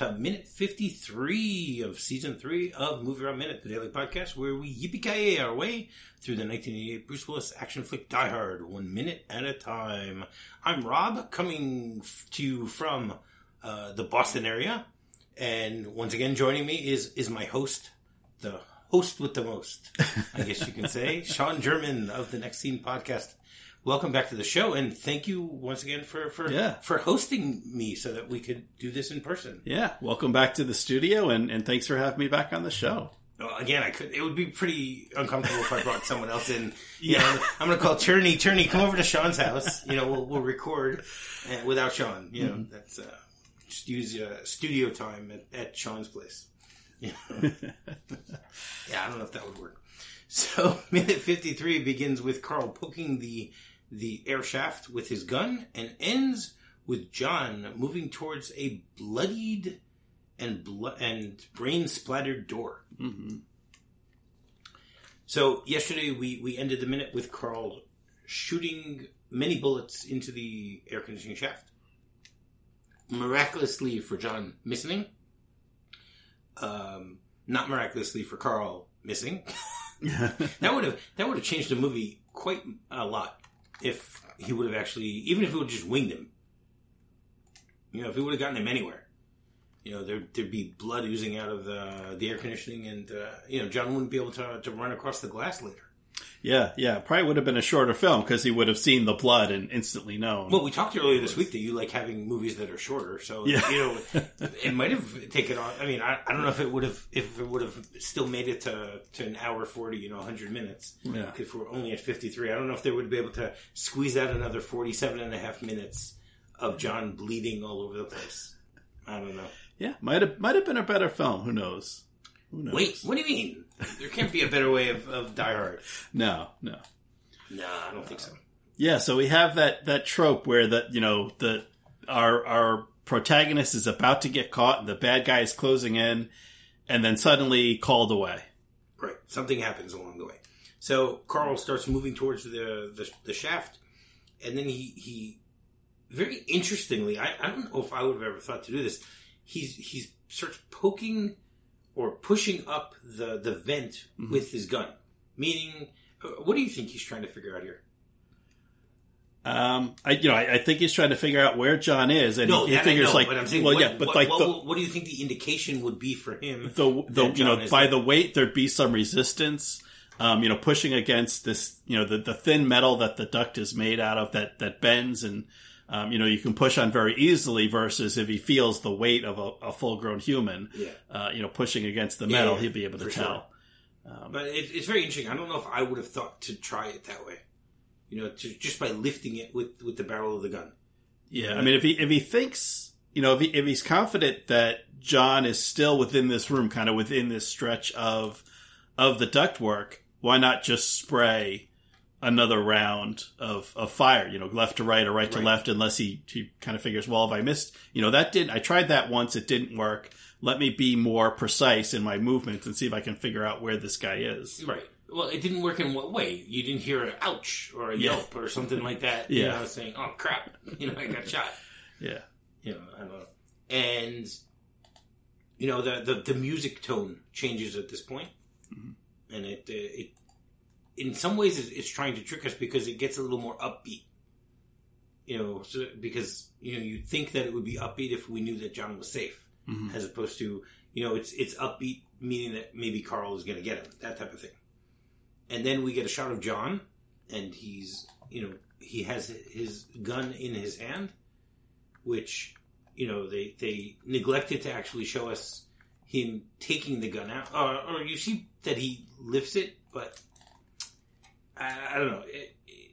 to minute 53 of season 3 of MovieRob Minute, the daily podcast where we yippee our way through the 1988 Bruce Willis action flick Die Hard, one minute at a time. I'm Rob, coming to you from uh, the Boston area, and once again joining me is, is my host, the host with the most, I guess you can say, Sean German of the Next Scene podcast welcome back to the show, and thank you once again for for Yeah. for hosting me so that we could do this in person. Yeah, welcome back to the studio, and, and thanks for having me back on the show. Well, again, I could. It would be pretty uncomfortable if I brought someone else in. You know, I'm going to call Turney. Turney, come over to Sean's house. You know, we'll we'll record uh, without Sean. You know, that's uh, just use uh, studio time at, at Sean's place. Yeah, I don't know if that would work. So, minute 53 begins with Carl poking the the air shaft with his gun and ends with John moving towards a bloodied and blo- and brain splattered door. hmm So yesterday we we ended the minute with Carl shooting many bullets into the air conditioning shaft. Miraculously for John missing. Um, not miraculously for Carl missing. that would have that would have changed the movie quite a lot if he would have actually even if it would have just winged him. You know, if he would have gotten him anywhere. You know, there'd, there'd be blood oozing out of the, the air conditioning, and uh, you know, John wouldn't be able to to run across the glass later. Yeah, yeah, probably would have been a shorter film because he would have seen the blood and instantly known. Well, we talked earlier this week that you like having movies that are shorter, so Yeah. you know, it might have taken on. I mean, I, I don't know if it would have if it would have still made it to to an hour forty, you know, hundred minutes. Yeah. If we're only at fifty three, I don't know if they would be able to squeeze out another 47 and a half minutes of John bleeding all over the place. I don't know. yeah, might have might have been a better film. Who knows? Wait, what do you mean? There can't be a better way of, of Die Hard. no, no. No, I don't think so. Yeah, so we have that that trope where that you know the our our protagonist is about to get caught and the bad guy is closing in, and then suddenly called away. Right. Something happens along the way. So Carl starts moving towards the the, the shaft, and then he he very interestingly, I, I don't know if I would have ever thought to do this. He's he's starts poking or pushing up the the vent Mhm. with his gun. Meaning, uh, what do you think he's trying to figure out here? Um, I you know I, I think he's trying to figure out where John is, and no, he, figures know, like but I'm saying, well, what, yeah, but what, like what, the, what do you think the indication would be for him? the the you know by there. the weight there'd be some resistance. Um, you know, pushing against this, you know, the, the thin metal that the duct is made out of that that bends, and um, you know, you can push on very easily. Versus if he feels the weight of a, a full grown human, Yeah. uh, you know, pushing against the metal, yeah, he'll be able to tell. Um, But it, it's very interesting. I don't know if I would have thought to try it that way. You know, to, just by lifting it with, with the barrel of the gun. yeah, I mean, if he if he thinks, you know, if he if he's confident that John is still within this room, kind of within this stretch of of the ductwork, why not just spray another round of, of fire, you know, left to right or right, to left, unless he, he kind of figures, well, if I missed, you know, that didn't, I tried that once, it didn't work. Let me be more precise in my movements and see if I can figure out where this guy is. Right. Well, it didn't work in what way? You didn't hear an ouch or a Yeah. yelp or something like that. You Yeah. know, saying, oh crap, you know, I got shot. Yeah. You know, I don't know. And, you know, the, the, the music tone changes at this point. Mhm. And it, it, in some ways, it's, it's trying to trick us because it gets a little more upbeat. You know, so, because, you know, you'd think that it would be upbeat if we knew that John was safe. Mhm. as opposed to you know it's it's upbeat meaning that maybe Carl is going to get him that type of thing. And then we get a shot of John, and he's you know he has his gun in his hand, which you know they they neglected to actually show us him taking the gun out, or, or you see that he lifts it, but I, I don't know. It, it-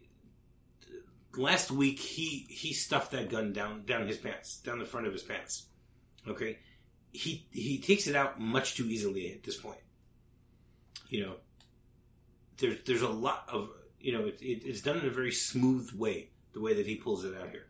last week he he stuffed that gun down down his pants, down the front of his pants. Okay, he he takes it out much too easily at this point. You know, there's there's a lot of you know it, it, it's done in a very smooth way. The way that he pulls it out here.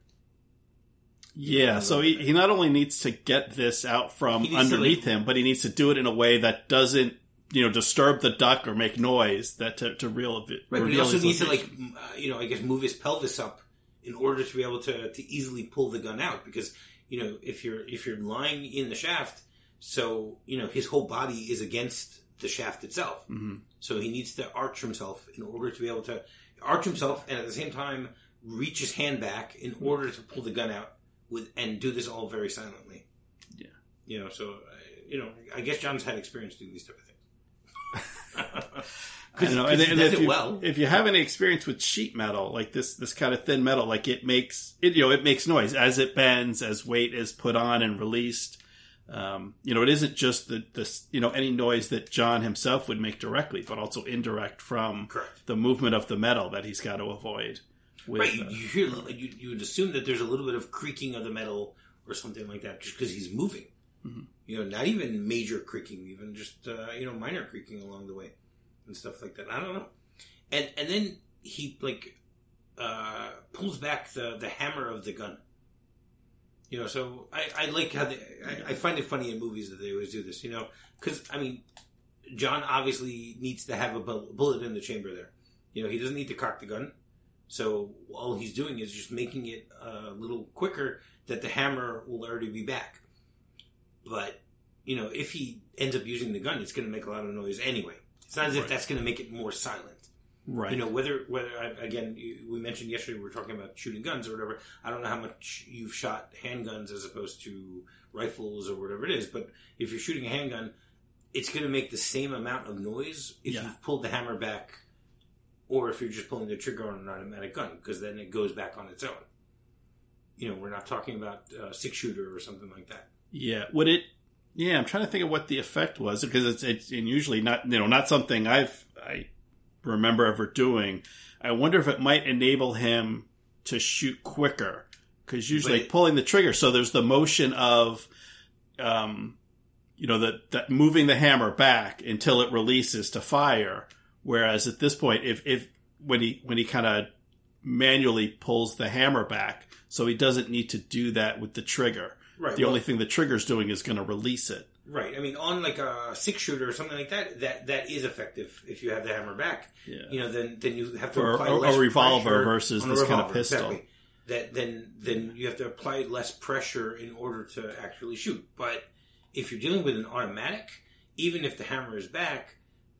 Yeah, so he, he not only needs to get this out from to, underneath like- him, but he needs to do it in a way that doesn't, you know, disturb the duck or make noise that to, to real it. Right, but he also needs to like uh, you know I guess move his pelvis up in order to be able to to easily pull the gun out because you know, if you're if you're lying in the shaft, so you know his whole body is against the shaft itself. hmm So he needs to arch himself in order to be able to arch himself, and at the same time reach his hand back in order to pull the gun out with and do this all very silently. Yeah. you know. So uh, you know, I guess John's had experience doing these type of things. I don't know. And, and if it you, well. if you have any experience with sheet metal, like this, this kind of thin metal, like it makes it, you know, it makes noise as it bends, as weight is put on and released. Um, you know, it isn't just the, this, you know, any noise that John himself would make directly, but also indirect from Correct. the movement of the metal that he's got to avoid. With, Right, you, uh, you hear you, you would assume that there's a little bit of creaking of the metal or something like that, just because he's moving. Mhm. You know, not even major creaking, even just uh, you know minor creaking along the way and stuff like that. I don't know. And and then he like uh, pulls back the the hammer of the gun. You know, so I, I like how they. I, I find it funny in movies that they always do this. You know, because I mean, John obviously needs to have a bu- bullet in the chamber there. You know, he doesn't need to cock the gun. So all he's doing is just making it a little quicker that the hammer will already be back. But, you know, if he ends up using the gun, it's going to make a lot of noise anyway. It's not as if Right. that's going to make it more silent. right. You know, whether, whether, again, we mentioned yesterday we were talking about shooting guns or whatever. I don't know how much you've shot handguns as opposed to rifles or whatever it is, but if you're shooting a handgun, it's going to make the same amount of noise if Yeah. you've pulled the hammer back or if you're just pulling the trigger on an automatic gun, because then it goes back on its own. You know, we're not talking about a six shooter or something like that. Yeah. Would it? Yeah, I'm trying to think of what the effect was because it's it's and usually not you know not something I've I remember ever doing. I wonder if it might enable him to shoot quicker because usually it- pulling the trigger, so there's the motion of, um, you know that that moving the hammer back until it releases to fire. Whereas at this point, if if when he when he kind of manually pulls the hammer back, so he doesn't need to do that with the trigger Right. the only thing the trigger's doing is going to release it. right. I mean, on like a six shooter or something like that, that that is effective if you have the hammer back. Yeah. You know, then then you have to Or apply a- a less revolver pressure versus a this kind of pistol. exactly. That then then you have to apply less pressure in order to actually shoot. But if you're dealing with an automatic, even if the hammer is back,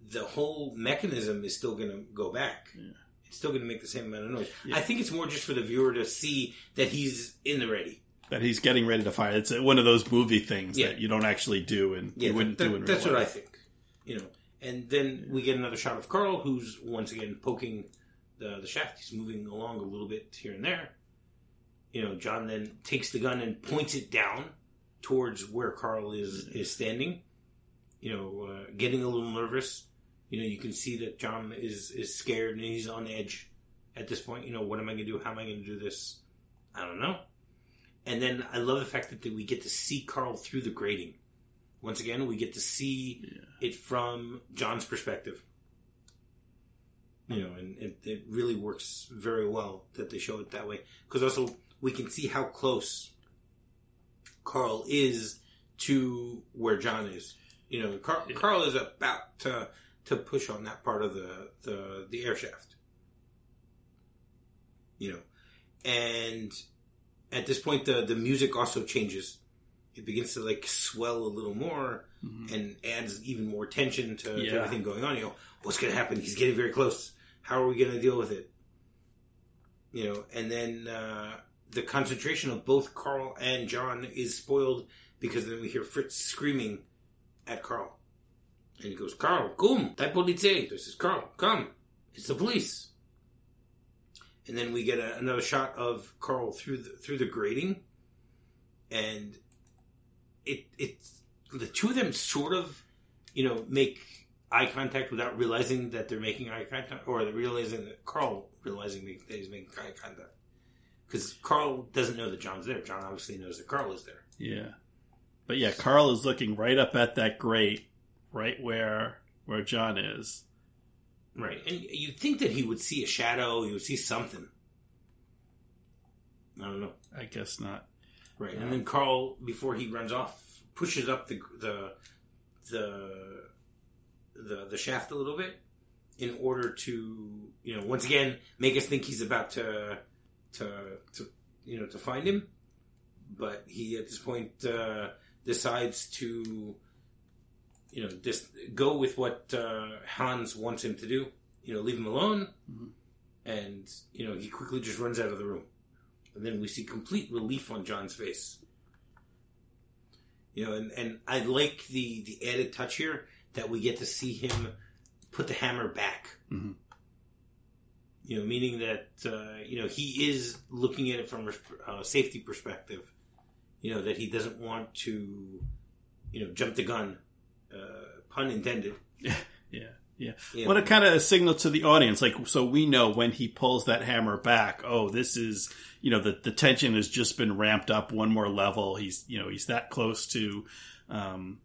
the whole mechanism is still going to go back. Yeah. It's still going to make the same amount of noise. Yeah. I think it's more just for the viewer to see that he's in the ready. That he's getting ready to fire. It's one of those movie things Yeah. that you don't actually do and Yeah, you wouldn't that- do in real that's what I think. You know, and then we get another shot of Carl, who's once again poking the the shaft. He's moving along a little bit here and there. You know, John then takes the gun and points it down towards where Carl is is standing. You know, uh, getting a little nervous. You know, you can see that John is is scared and he's on edge at this point. You know, what am I going to do? How am I going to do this? I don't know. And then I love the fact that we get to see Carl through the grating. Once again, we get to see Yeah. it from John's perspective. You know, and it, it really works very well that they show it that way. Because also, we can see how close Carl is to where John is. You know, Carl, Yeah. Carl is about to to push on that part of the the, the air shaft. You know, and at this point, the the music also changes. It begins to like swell a little more Mhm. and adds even more tension to, to everything going on. You know, what's going to happen? He's getting very close. How are we going to deal with it? You know, and then uh, the concentration of both Carl and John is spoiled because then we hear Fritz screaming at Carl, and he goes, "Carl, come, die Polizei." This is Carl. Come, it's the police. And then we get a, another shot of Carl through the through the grating, and it it's the two of them sort of, you know, make eye contact without realizing that they're making eye contact, or they're realizing that Carl realizing that he's making eye contact. Because Carl doesn't know that John's there. John obviously knows that Carl is there. Yeah. But yeah, Carl is looking right up at that grate, right where where John is. Right. And you'd think that he would see a shadow, he would see something. I don't know. I guess not. Right. Yeah. And then Carl, before he runs off, pushes up the the the the, the shaft a little bit in order to, you know, once again make us think he's about to to to you know to find him. but he at this point uh, decides to, you know, just go with what uh, Hans wants him to do. You know, leave him alone, Mhm. and you know he quickly just runs out of the room. And then we see complete relief on John's face. You know, and, and I like the the added touch here that we get to see him put the hammer back. Mhm. You know, meaning that uh, you know he is looking at it from a uh, safety perspective. You know that he doesn't want to, you know, jump the gun, uh, pun intended. Yeah. Yeah. You What a kind of a signal to the audience, like so we know when he pulls that hammer back. Oh, this is you know the the tension has just been ramped up one more level. He's you know he's that close to, um,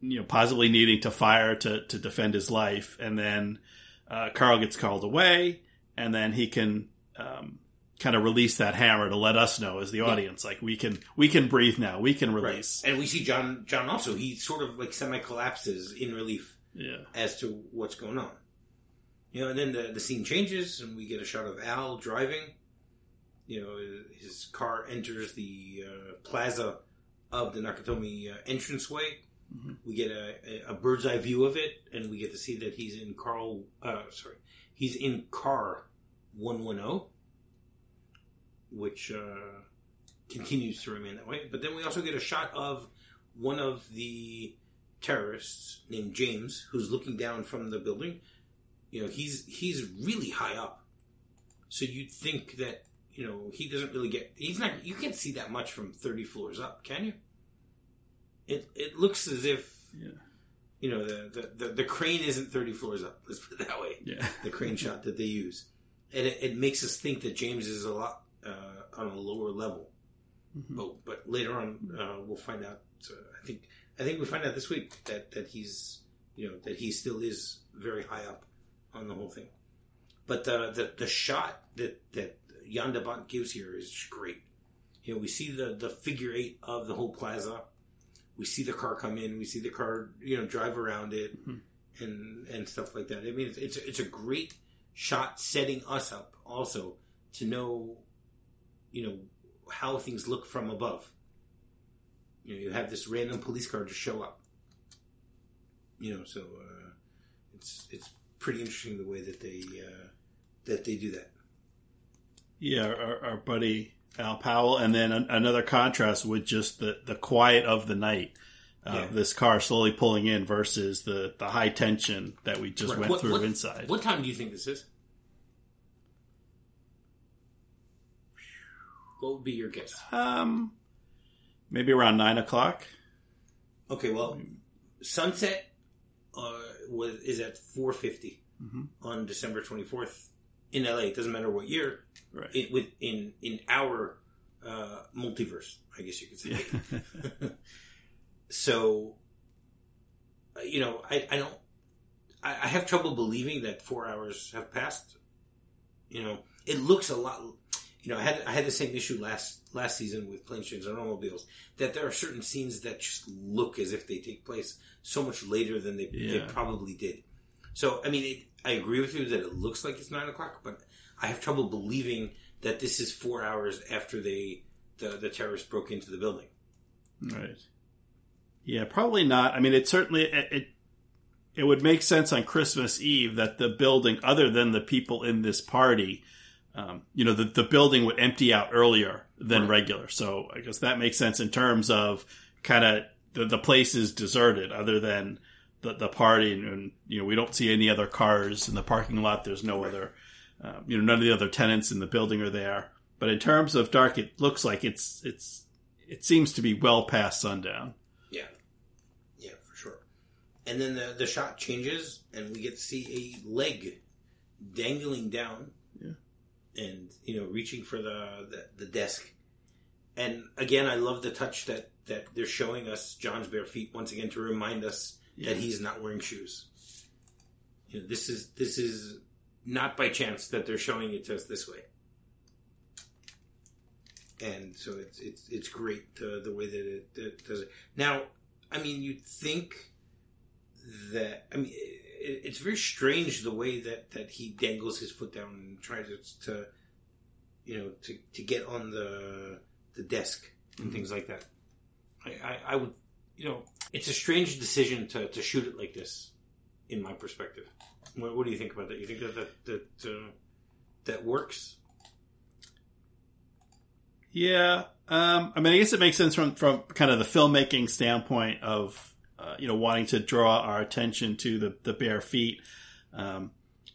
you know, possibly needing to fire to to defend his life, and then uh, Carl gets called away, and then he can um, kind of release that hammer to let us know as the audience, like we can we can breathe now, we can right. release. And we see John. John also he sort of like semi collapses in relief. Yeah, as to what's going on. You know, and then the, the scene changes, and we get a shot of Al driving. You know, his car enters the uh, plaza of the Nakatomi uh, entranceway. Mhm. We get a, a bird's eye view of it, and we get to see that he's in Carl. Uh, sorry, he's in car one one zero, which uh, continues to remain that way. But then we also get a shot of one of the terrorists named James, who's looking down from the building. You know, he's he's really high up, so you'd think that you know he doesn't really get. He's not. You can't see that much from thirty floors up, can you? It it looks as if yeah, you know the the, the, the crane isn't thirty floors up. Let's put it that way. yeah. The crane shot that they use, and it, it makes us think that James is a lot uh, on a lower level. Mhm. But but later on, uh, we'll find out. Uh, I think I think we find out this week that that he's you know that he still is very high up on the whole thing. But the the, the shot that that Jan de Bont gives here is great. You know, we see the the figure eight of the whole plaza. We see the car come in. We see the car you know drive around it Mhm. and and stuff like that. I mean, it's it's, it's a great shot setting us up also to know you know how things look from above. You know, you have this random police car just show up. You know, so uh, it's it's pretty interesting the way that they uh, that they do that. Yeah, our, our buddy Al Powell, and then an, another contrast with just the, the quiet of the night. Uh, Yeah. This car slowly pulling in versus the, the high tension that we just Right. went What- through what- inside. What time do you think this is? What would be your guess? Um, maybe around nine o'clock. Okay, well, sunset uh, was is at four fifty Mhm. on December twenty fourth in LA. It doesn't matter what year. Right. It with in in our uh, multiverse, I guess you could say. Yeah. so uh, you know i, I don't I, I have trouble believing that four hours have passed you know it looks a lot you know i had i had the same issue last last season with planes trains and automobiles that there are certain scenes that just look as if they take place so much later than they, they probably did so i mean it, i agree with you that it looks like it's nine o'clock but i have trouble believing that this is four hours after they the, the terrorists broke into the building Right. Yeah, probably not. I mean, it certainly it, it it would make sense on Christmas Eve that the building, other than the people in this party, um, you know, the the building would empty out earlier than Right. regular. So I guess that makes sense in terms of kind of the the place is deserted, other than the the party, and, and you know we don't see any other cars in the parking lot. There's no other, uh, you know, none of the other tenants in the building are there. But in terms of dark, it looks like it's it's it seems to be well past sundown. Yeah, yeah, for sure. And then the the shot changes, and we get to see a leg dangling down. And you know, reaching for the, the the desk. And again, I love the touch that that they're showing us John's bare feet once again to remind us that he's not wearing shoes. You know, this is this is not by chance that they're showing it to us this way. And so it's it's it's great uh, the way that it, it does it. Now, I mean, you'd think that I mean, it's very strange the way that that he dangles his foot down and tries to, to you know, to to get on the the desk and things like that. I, I, I would, you know, it's a strange decision to, to shoot it like this, in my perspective. What, what do you think about that? You think that that that, uh, that works? Yeah, um, I mean, I guess it makes sense from from kind of the filmmaking standpoint of uh, you know wanting to draw our attention to the the bare feet. Um,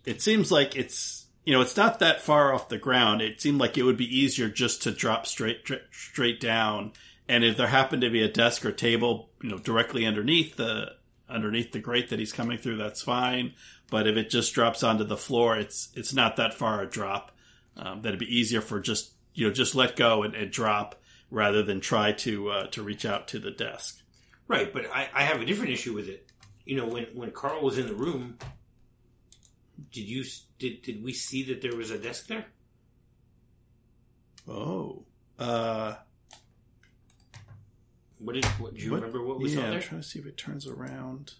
it seems like it's you know it's not that far off the ground. It seemed like it would be easier just to drop straight dr- straight down, and if there happened to be a desk or table, you know, directly underneath the underneath the grate that he's coming through, that's fine. But if it just drops onto the floor, it's it's not that far a drop. Um, that'd be easier for just you know just let go and, and drop rather than try to uh, to reach out to the desk. Right, but I, I have a different issue with it. You know, when when Carl was in the room, did you did did we see that there was a desk there? Oh, uh, What did what, do you What- remember? What was yeah, on I'm trying to see if it turns around.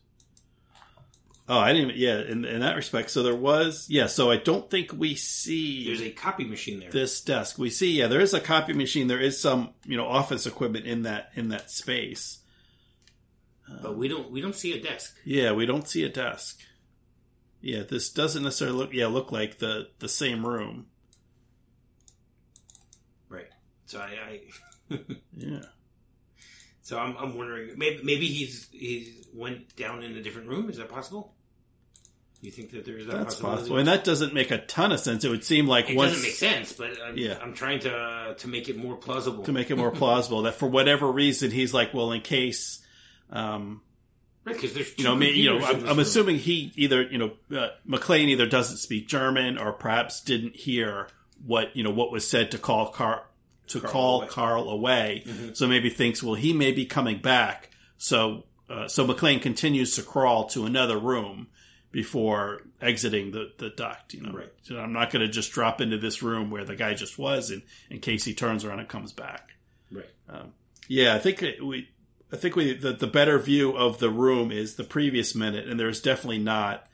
Oh, I didn't. Even, yeah, in, in that respect, so there was. Yeah, so I don't think we see There's a copy machine there. this desk. We see, yeah, there is a copy machine. There is some, you know, office equipment in that in that space. But we don't we don't see a desk. Yeah, we don't see a desk. Yeah, this doesn't necessarily look. Yeah, look like the the same room. Right. So I, I Yeah. so I'm I'm wondering maybe maybe he's he's went down in a different room. Is that possible? You think that there is that That's possibility? possible, and that doesn't make a ton of sense. It would seem like it once doesn't make sense, but I'm, Yeah. I'm trying to uh, to make it more plausible. to make it more plausible that for whatever reason he's like, well, in case, um, because there's you know, me, you know, I'm, I'm assuming he either, you know, uh, McClane either doesn't speak German or perhaps didn't hear what you know what was said to call Car to Carl call away. Carl away. Mhm. So maybe thinks, well, he may be coming back. So uh, so McClane continues to crawl to another room before exiting the, the duct. You know, Right. So I'm not going to just drop into this room where the guy just was, in in case he turns around and comes back. Right. Um, yeah, I think it- we. I think we the, the better view of the room is the previous minute, and there's definitely not,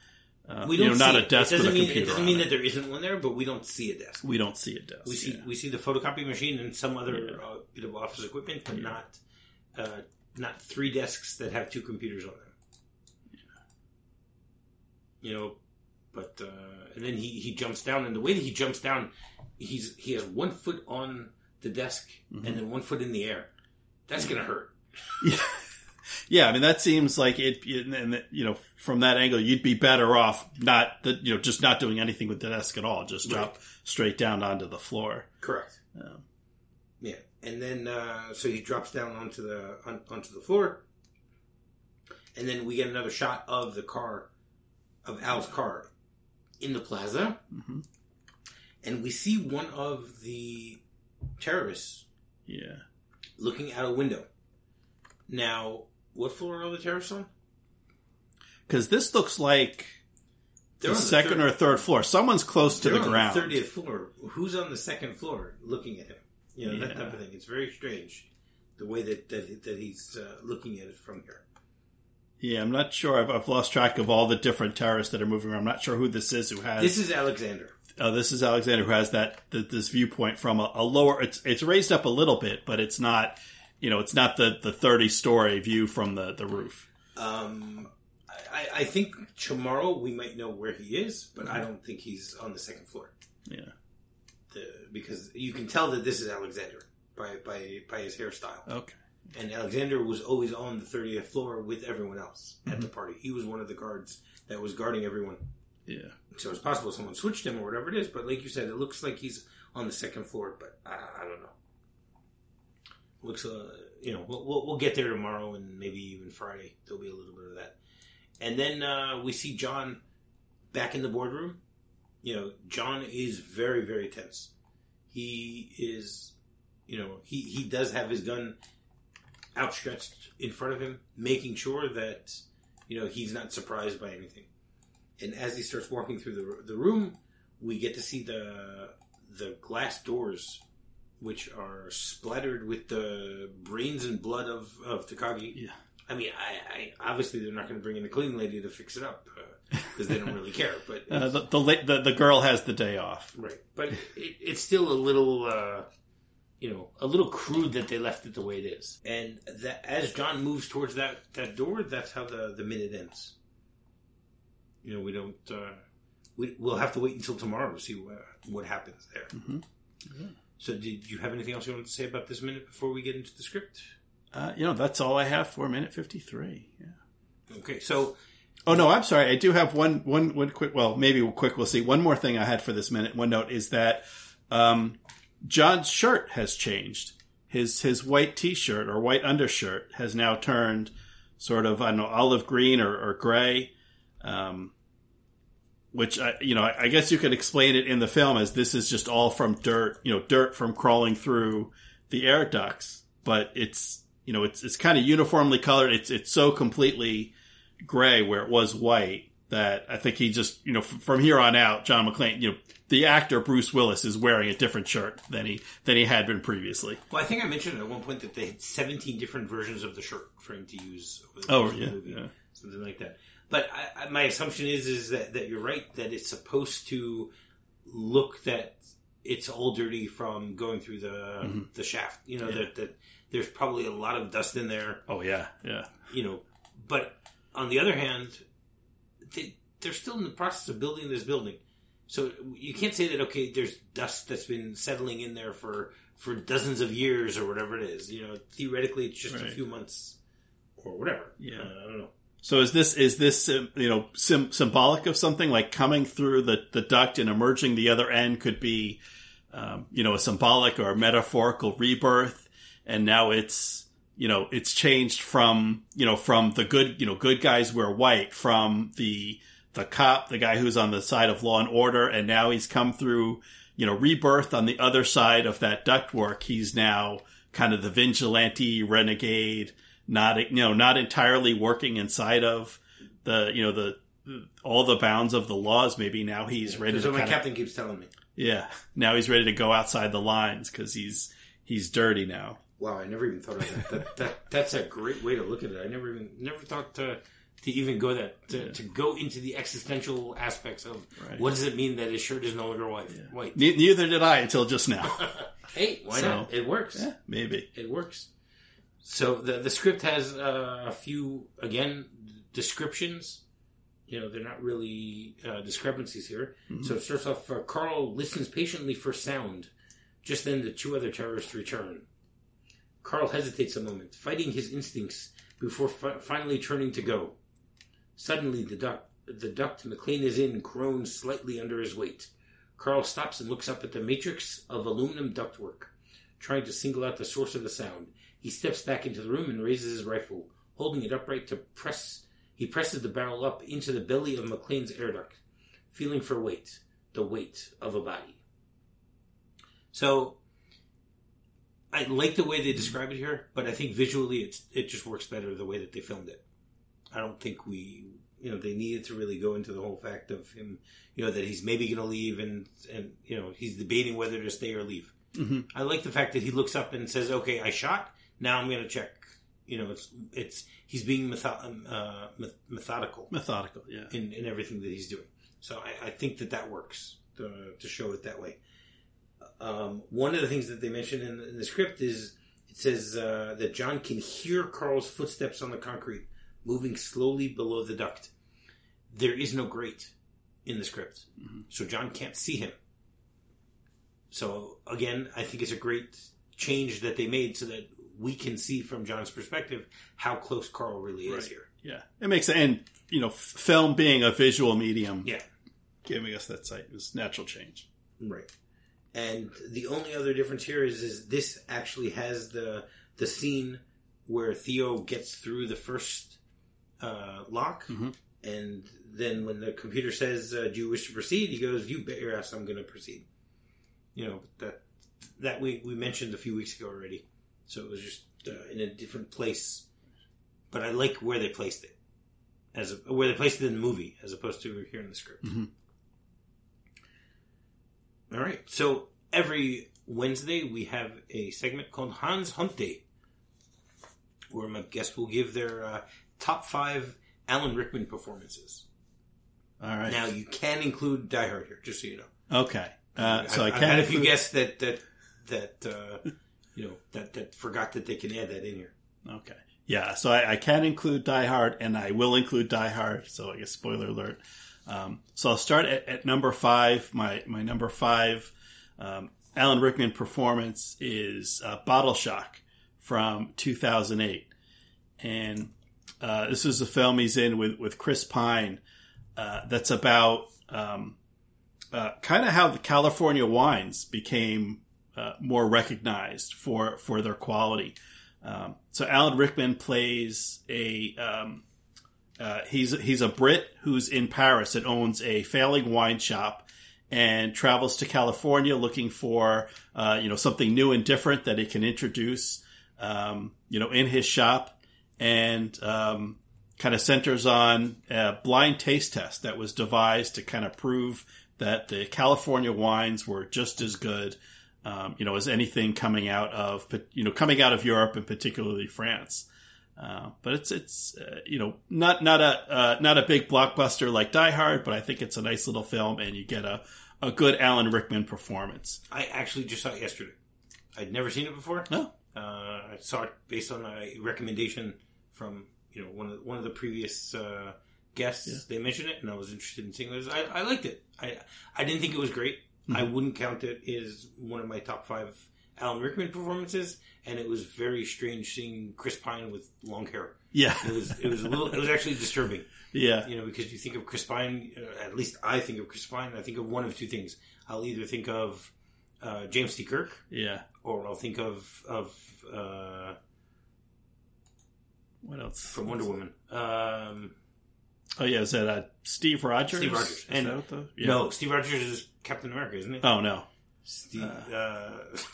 uh, We you don't know, not a desk it with a mean, computer. It doesn't mean it. that there isn't one there, but we don't see a desk. we don't see a desk. We see yeah. we see the photocopy machine and some other Yeah. uh, bit of office equipment, but Yeah. not uh, not three desks that have two computers on them. You know, but uh, and then he he jumps down, and the way that he jumps down, he's he has one foot on the desk Mhm. and then one foot in the air. That's gonna hurt. Yeah, I mean that seems like it, and you know, from that angle, you'd be better off not that you know just not doing anything with the desk at all, just drop straight down onto the floor. Correct. Um, Yeah, and then uh, so he drops down onto the on, onto the floor, and then we get another shot of the car, of Al's car, in the plaza, mhm. and we see one of the terrorists Yeah, looking out a window. Now, what floor are the terrorists on? because this looks like They're the on the second third- or third floor. Someone's close to They're the on ground. thirtieth floor. Who's on the second floor looking at him? You know that Yeah. type of thing. It's very strange, the way that that, that he's uh, looking at it from here. Yeah, I'm not sure. I've, I've lost track of all the different terrorists that are moving around. I'm not sure who this is who has. This is Alexander. uh, this is Alexander who has that th- this viewpoint from a, a lower. It's it's raised up a little bit, but it's not. You know, it's not the the 30 story view from the the roof. Um, I, I think tomorrow we might know where he is, but I don't think he's on the second floor. Yeah. The, because you can tell that this is Alexander by by by his hairstyle, Okay. and Alexander was always on the thirtieth floor with everyone else at Mm-hmm. the party. He was one of the guards that was guarding everyone. Yeah. So it's possible someone switched him or whatever it is. But like you said, it looks like he's on the second floor, but I, I don't know. Looks, uh, you know, we'll, we'll, we'll get there tomorrow and maybe even Friday. There'll be a little bit of that. And then uh, we see John back in the boardroom. You know, John is very, very tense. He is, you know, he, he does have his gun outstretched in front of him, making sure that, you know, he's not surprised by anything. And as he starts walking through the, the room, we get to see the the glass doors, which are splattered with the brains and blood of, of Takagi. Yeah. I mean, I, I obviously they're not going to bring in the cleaning lady to fix it up because they don't really care. But Uh, the, the the the girl has the day off. right, but it, it's still a little, uh, you know, a little crude that they left it the way it is. And that as John moves towards that, that door, that's how the, the minute ends. You know, we don't, uh, we, we'll have to wait until tomorrow to see what, what happens there. Mhm. So did you have anything else you wanted to say about this minute before we get into the script? Uh, you know, that's all I have for minute 53. Yeah. Okay, so Oh no, I'm sorry. I do have one, one, one quick. Well, maybe quick. We'll see. One more thing I had for this minute. One note is that um, John's shirt has changed. His his white T-shirt or white undershirt has now turned sort of I don't know olive green or, or gray, um, which I, you know I, guess you could explain it in the film as this is just all from dirt. You know, dirt from crawling through the air ducts. But it's you know it's it's kind of uniformly colored. It's it's so completely gray where it was white that I think he just, you know, f- from here on out, John McClane, you know, the actor Bruce Willis is wearing a different shirt than he than he had been previously. Well, I think I mentioned at one point that they had 17 different versions of the shirt for him to use. Over the Oh, course of the yeah, movie, yeah. something like that. But I, I, my assumption is is that, that you're right that it's supposed to look that it's all dirty from going through the Mm-hmm. the shaft. You know Yeah. that that there's probably a lot of dust in there. Oh yeah, yeah, You know, but on the other hand, they, they're still in the process of building this building. So you can't say that okay, there's dust that's been settling in there for for dozens of years or whatever it is. You know, theoretically, it's just a few months or whatever. Yeah. Uh, I don't know. So is this is this um, you know sim- symbolic of something like coming through the the duct and emerging the other end could be um, you know a symbolic or a metaphorical rebirth, and now it's you know it's changed from you know from the good you know good guys wear white from the the cop the guy who's on the side of law and order, and now he's come through you know rebirth on the other side of that ductwork. He's now kind of the vigilante renegade not you know not entirely working inside of the you know the all the bounds of the laws maybe now he's ready That's what my kind of, captain keeps telling me. yeah now he's ready to go outside the lines because he's he's dirty now Wow, I never even thought of that. that, that that's a great way to look at it. I never even never thought to to even go that to, Yeah. to go into the existential aspects of Right. what does it mean that his shirt is no longer white. White. Ne- neither did i until just now Hey, why So- not? It works. yeah maybe It works. So the the script has uh, a few again descriptions. You know, they're not really uh, discrepancies here. So it starts off. Uh, Carl listens patiently for sound. Just then, the two other terrorists return. Carl hesitates a moment, fighting his instincts before fi- finally turning to go. Suddenly, the duct, the duct McClane is in groans slightly under his weight. Carl stops and looks up at the matrix of aluminum ductwork, trying to single out the source of the sound. He steps back into the room and raises his rifle, holding it upright to press. He presses the barrel up into the belly of McClane's air duct, feeling for weight, the weight of a body. So, I like the way they describe it here, but I think visually it's it just works better the way that they filmed it. I don't think we, you know, they needed to really go into the whole fact of him, you know, that he's maybe going to leave and and you know he's debating whether to stay or leave. Mhm. I like the fact that he looks up and says, "Okay, I shot. Now I'm going to check." You know, it's it's he's being metho- um, uh, methodical methodical yeah in, in everything that he's doing. So I, I think that that works to, to show it that way. Um, one of the things that they mention in, in the script is it says uh, that John can hear Carl's footsteps on the concrete moving slowly below the duct. There is no grate in the script, so John can't see him. So again, I think it's a great change that they made so that we can see from John's perspective how close Carl really is Right. here. yeah it makes sense. and you know f- film being a visual medium Yeah. giving us that sight is natural change Right. And the only other difference here is is this actually has the the scene where Theo gets through the first uh, lock, Mhm. and then when the computer says, uh, "Do you wish to proceed?" he goes, "You bet your ass I'm going to proceed." You know that that we we mentioned a few weeks ago already, so it was just uh, in a different place. But I like where they placed it, as a, where they placed it in the movie as opposed to here in the script. Mhm. All right. So every Wednesday we have a segment called Hans Hunt Day, where my guests will give their uh, top five Alan Rickman performances. all right Now you can include Die Hard here, just so you know. okay uh, so i I've can had a few include- guests that that that uh, you know that that forgot that they can add that in here. Okay. Yeah, so I, I can include Die Hard, and I will include Die Hard. So I guess spoiler alert. Um, so I'll start at, at, number five. My my number five um, Alan Rickman performance is uh, Bottle Shock from 2008, and uh, this is a film he's in with with Chris Pine. Uh, that's about um, uh, kind of how the California wines became uh, more recognized for for their quality. Um, so Alan Rickman plays a um, uh, he's he's a Brit who's in Paris and owns a failing wine shop and travels to California looking for uh, you know something new and different that he can introduce um, you know in his shop and um, kind of centers on a blind taste test that was devised to kind of prove that the California wines were just as good um, you know, as anything coming out of, you know, coming out of Europe and particularly France. Uh, but it's it's uh, you know not not a uh, not a big blockbuster like Die Hard, but I think it's a nice little film, and you get a a good Alan Rickman performance. I actually just saw it yesterday. I'd never seen it before. No, uh, I saw it based on a recommendation from you know one of the, one of the previous uh, guests. Yeah. They mentioned it, and I was interested in seeing it. I, I liked it. I I didn't think it was great. Mm-hmm. I wouldn't count it as one of my top five Alan Rickman performances, and it was very strange seeing Chris Pine with long hair. Yeah, it was it was a little it was actually disturbing. Yeah, you know because you think of Chris Pine, uh, at least I think of Chris Pine. I think of one of two things. I'll either think of uh, James T. Kirk, yeah, or I'll think of of uh, what else from Wonder Woman. Um, Oh yeah, is that uh, Steve Rogers? Steve Rogers. And the, yeah. no, Steve Rogers is Captain America, isn't he? Oh no, Steve. Uh, uh,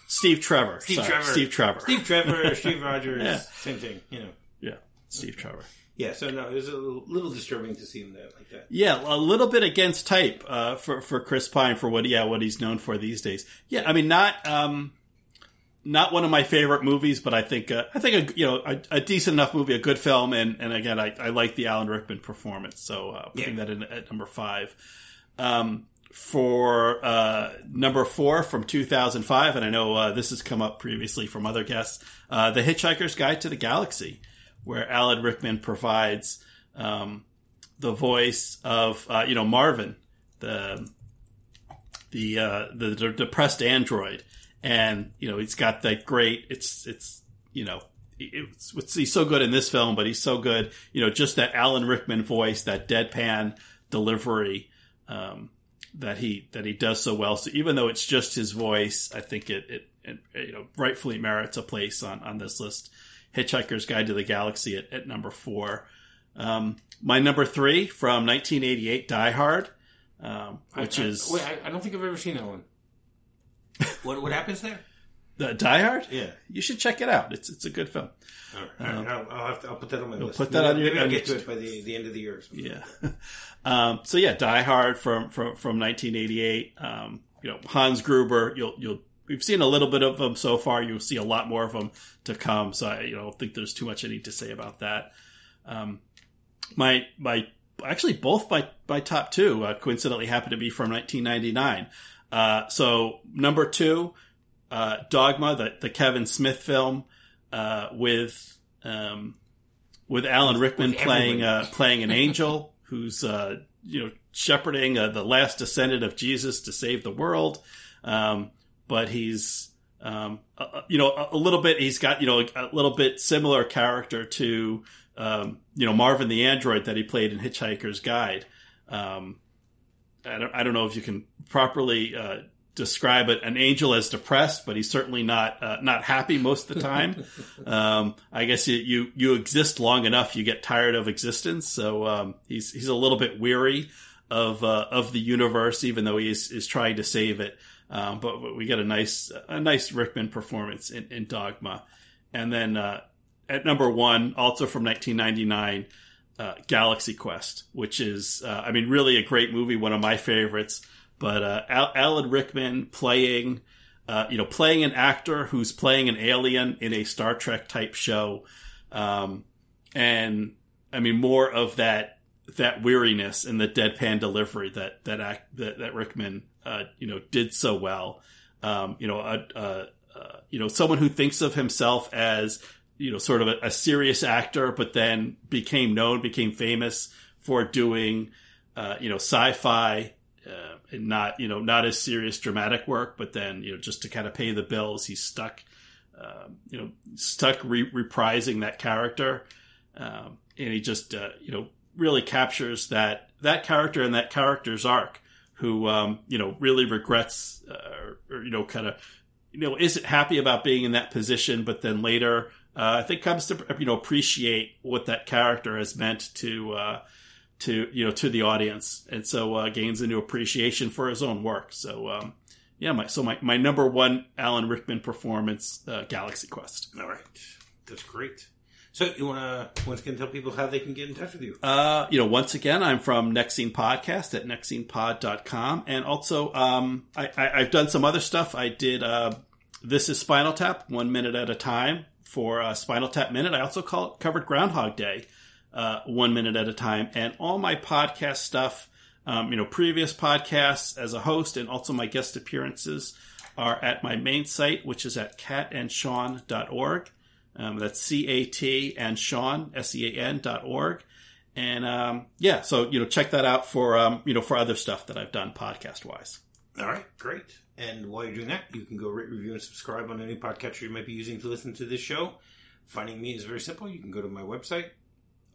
Steve Trevor. Steve Sorry. Trevor. Steve Trevor. Steve Trevor. Steve Rogers. yeah. Same thing. You know. Yeah. Steve Trevor. Yeah, so no, it was a little disturbing to see him there like that. Yeah, a little bit against type uh, for for Chris Pine for what yeah what he's known for these days. Yeah, I mean not um, not one of my favorite movies, but I think uh, I think a, you know a, a, decent enough movie, a good film, and and again I, I like the Alan Rickman performance, so uh, putting yeah. that in at number five. Um, for uh, number four from 2005, and I know uh, this has come up previously from other guests, uh, The Hitchhiker's Guide to the Galaxy, where Alan Rickman provides um, the voice of uh, you know Marvin, the the, uh, the the depressed android and you know he's got that great. It's it's you know it's, it's, he's so good in this film, but he's so good. You know, just that Alan Rickman voice, that deadpan delivery um, that he that he does so well. So even though it's just his voice, I think it, it, it you know rightfully merits a place on on this list. Hitchhiker's Guide to the Galaxy at, at number four. Um, my number three from 1988, Die Hard, um, which I, I, is wait, I, I, don't think I've ever seen that one. What what happens there? The Die Hard? Yeah, you should check it out. It's it's a good film. All right. Um, I'll, I'll, have to, I'll put that on my list. Put that maybe, on your. Maybe I'll get to it by the, the end of the year. Yeah. um, so yeah, Die Hard from from from 1988. Um, you know Hans Gruber. You'll you'll we've seen a little bit of them so far. You'll see a lot more of them to come. So I you know think there's too much I need to say about that. Um, my my actually both by by top two uh, coincidentally happen to be from 1999. Uh, so number two, uh, Dogma, the, the Kevin Smith film, uh, with, um, with Alan Rickman with playing, uh, playing an angel who's, uh, you know, shepherding uh, the last descendant of Jesus to save the world. Um, but he's, um, you know, a, a, little bit, he's got, you know, a little bit similar character to, um, you know, Marvin the android that he played in Hitchhiker's Guide. Um, I don't, I don't know if you can properly uh, describe it, an angel as depressed, but he's certainly not uh, not happy most of the time. um, I guess you, you, you exist long enough, you get tired of existence. So um, he's he's a little bit weary of uh, of the universe, even though he is, is trying to save it. Um, but, but, we get a nice a nice Rickman performance in, in Dogma, and then uh, at number one, also from 1999 uh, Galaxy Quest, which is, uh, I mean, really a great movie, one of my favorites. But uh, Al- Alan Rickman playing, uh, you know, playing an actor who's playing an alien in a Star Trek type show, um, and I mean, more of that that weariness and the deadpan delivery that that act, that, that Rickman, uh, you know, did so well. Um, you know, a, a, you know, someone who thinks of himself as, you know, sort of a, a serious actor, but then became known, became famous for doing, uh, you know, sci-fi, uh, and not, you know, not as serious dramatic work, but then, you know, just to kind of pay the bills, he's stuck, um, you know, stuck re- reprising that character. Um, and he just, uh, you know, really captures that, that character and that character's arc who, um, you know, really regrets, uh, or, or, you know, kind of, you know, isn't happy about being in that position, but then later, uh, I think comes to, you know, appreciate what that character has meant to, uh, to, you know, to the audience. And so, uh, gains a new appreciation for his own work. So, um, yeah, my, so my, my number one Alan Rickman performance, uh, Galaxy Quest. All right. That's great. So you want to once again tell people how they can get in touch with you? Uh, you know, once again, I'm from Next Scene Podcast at nextscenepod.com. And also, um, I, I, have done some other stuff. I did, uh, This is Spinal Tap, one minute at a time for uh, Spinal Tap Minute. I also call covered Groundhog Day, uh, one minute at a time. And all my podcast stuff, um, you know, previous podcasts as a host and also my guest appearances are at my main site, which is at catandsean.org. Um, that's C A T and Sean S E A N dot org. And um, yeah, so you know, check that out for um, you know for other stuff that I've done podcast wise. All right, great. And while you're doing that, you can go rate, review, and subscribe on any podcatcher you might be using to listen to this show. Finding me is very simple. You can go to my website,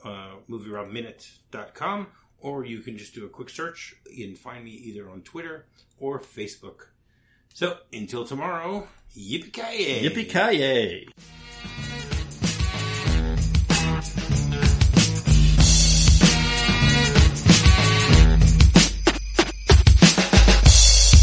uh, movierobminute.com, or you can just do a quick search and find me either on Twitter or Facebook. So until tomorrow, yippee ki Yippee ki